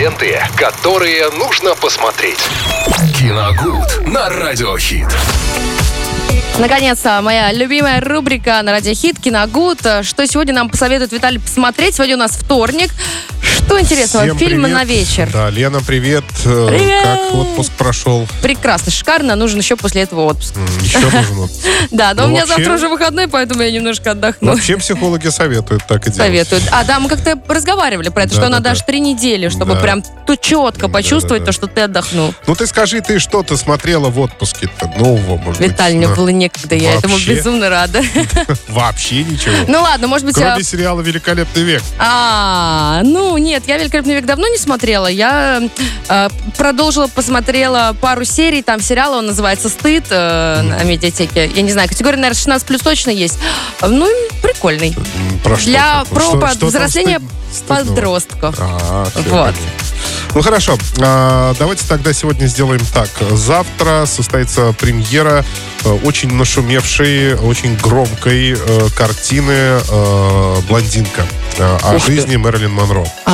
Ленты, которые нужно посмотреть. Киногуд на Радиохит. Наконец-то моя любимая рубрика на Радио Хит Киногуд. Что сегодня нам посоветует Виталий посмотреть? Сегодня у нас вторник. Что интересного? Всем Фильмы привет. на вечер. Да, Лена, привет. Привет. Как отпуск прошел? Прекрасно, шикарно. Нужен еще после этого отпуск. Еще нужен отпуск. Да, но Ну, у меня завтра уже выходной, поэтому я немножко отдохну. Вообще психологи советуют так и делать. Советуют. А, да, мы как-то разговаривали про это, что надо аж три недели, чтобы прям тут четко почувствовать то, что ты отдохнул. Ну ты скажи, ты что ты смотрела в отпуске-то нового, может Виталий, мне было некогда, я этому безумно рада. Вообще ничего. Ну ладно, может быть... а, Кроме сериала «Великолепный век». А, ну нет, я «Великолепный век» давно не смотрела. Я э, продолжила, посмотрела пару серий, там сериала, он называется «Стыд» э, на медиатеке. Я не знаю, категория, наверное, 16 плюс точно есть. Ну, прикольный. Про что Для про Что- под- что взросления стыд- подростков. А, Вот. понятно. Ну хорошо, а, давайте тогда сегодня сделаем так. Завтра состоится премьера э, очень нашумевшей, очень громкой э, картины э, «Блондинка» о Ух ты. жизни Мэрилин Монро. А,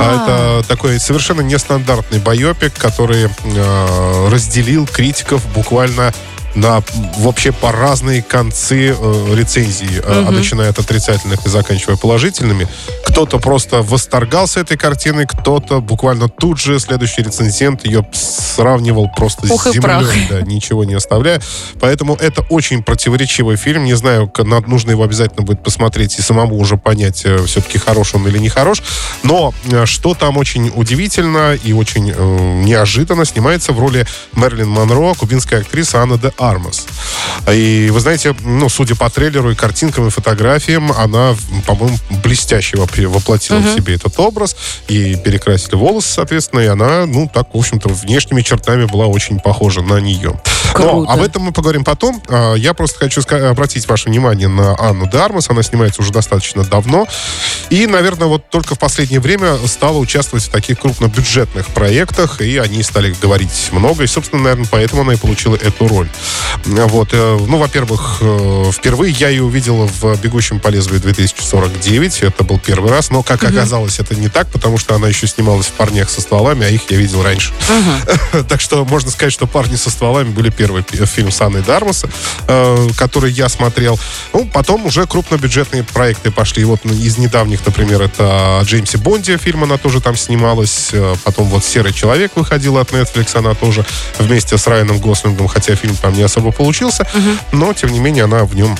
А Это такой совершенно нестандартный байопик, который э, разделил критиков буквально на вообще по разные концы э, рецензии, э, Мгм. начиная от отрицательных и заканчивая положительными. Кто-то просто восторгался этой картиной, кто-то буквально тут же следующий рецензент ее сравнивал просто Пух с землей, да, ничего не оставляя. Поэтому это очень противоречивый фильм. Не знаю, нужно его обязательно будет посмотреть и самому уже понять, э, все-таки хорош он или не хорош. Но э, что там очень удивительно и очень э, неожиданно снимается в роли Мерлин Монро кубинская актриса Анна де Армас. И вы знаете, ну, судя по трейлеру и картинкам, и фотографиям, она, по-моему, блестяще воплотила в себе этот образ. И перекрасили волосы, соответственно, и она, ну, так, в общем-то, внешними чертами была очень похожа на нее. Круто. Но об этом мы поговорим потом. А, Я просто хочу обратить ваше внимание на Анну де Армас. Она снимается уже достаточно давно. И, наверное, вот только в последнее время стала участвовать в таких крупнобюджетных проектах, и они стали говорить много. И, собственно, наверное, поэтому она и получила эту роль. Вот. э, Ну, во-первых, э, впервые я ее увидела в «Бегущем по лезвию 2049». Это был первый раз. Но, как оказалось, это не так, потому что она еще снималась в «Парнях со стволами», а их я видел раньше. Так что можно сказать, что «Парни со стволами» были первый фильм с Анной Дармаса, э, который я смотрел. Ну, потом уже крупнобюджетные проекты пошли. Вот ну, из недавних, например, это о Джеймсе Бонде фильм, она тоже там снималась. Э, Потом вот «Серый человек» выходила от Netflix, она тоже вместе с Райаном Гослингом, хотя фильм там не особо получился, но, тем не менее, она в нем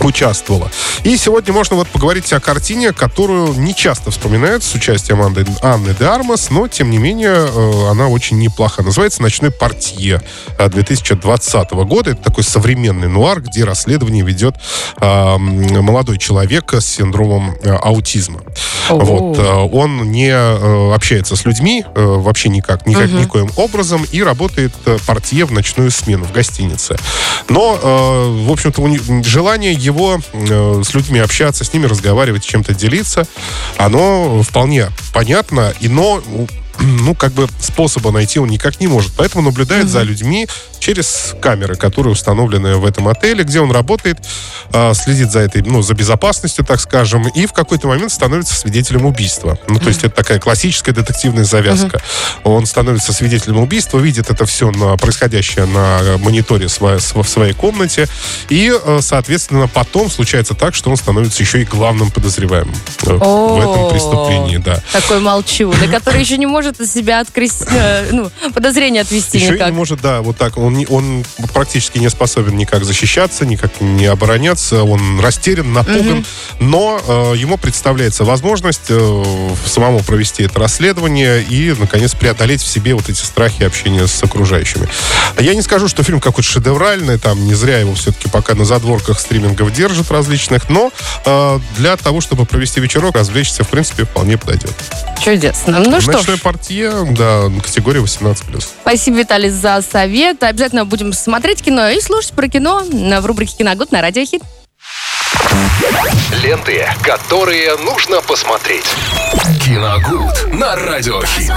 участвовала. И сегодня можно вот поговорить о картине, которую не часто вспоминают с участием Анны, Анны де Армас, но, тем не менее, э, она очень неплоха. Называется «Ночной портье» э, 2020 года. Это такой современный нуар, где расследование ведет э, молодой человек с синдромом э, аутизма. Вот. э, Он не э, общается с людьми э, вообще никак, никак, никоим образом и работает э, портье в ночную смену в гостинице. Но, э, в общем-то, желание его э, с людьми общаться, с ними разговаривать, чем-то делиться, оно вполне понятно, и но ну, как бы способа найти он никак не может. Поэтому наблюдает за людьми через камеры, которые установлены в этом отеле, где он работает, э, следит за этой, ну, за безопасностью, так скажем, и в какой-то момент становится свидетелем убийства. Ну, то есть это такая классическая детективная завязка. Он становится свидетелем убийства, видит это все на происходящее на мониторе своей- св- в своей комнате, и, э, соответственно, потом случается так, что он становится еще и главным подозреваемым э, в этом преступлении, да. Такой молчу, на который еще не может из себя открести, э, ну, подозрение отвести Еще никак. не может, да, вот так. Он, он практически не способен никак защищаться, никак не обороняться. Он растерян, напуган. Но э, ему представляется возможность э, самому провести это расследование и, наконец, преодолеть в себе вот эти страхи общения с окружающими. Я не скажу, что фильм какой-то шедевральный, там не зря его все-таки пока на задворках стримингов держат различных, но э, для того, чтобы провести вечерок, развлечься, в принципе, вполне подойдет. Чудесно. Ну что Ночной ж, портье, да, категория 18+. спасибо, Виталий, за совет. Обязательно будем смотреть кино и слушать про кино на- в рубрике «Киногуд» на Радио Хит. Ленты, которые нужно посмотреть. Киногуд на Радиохит.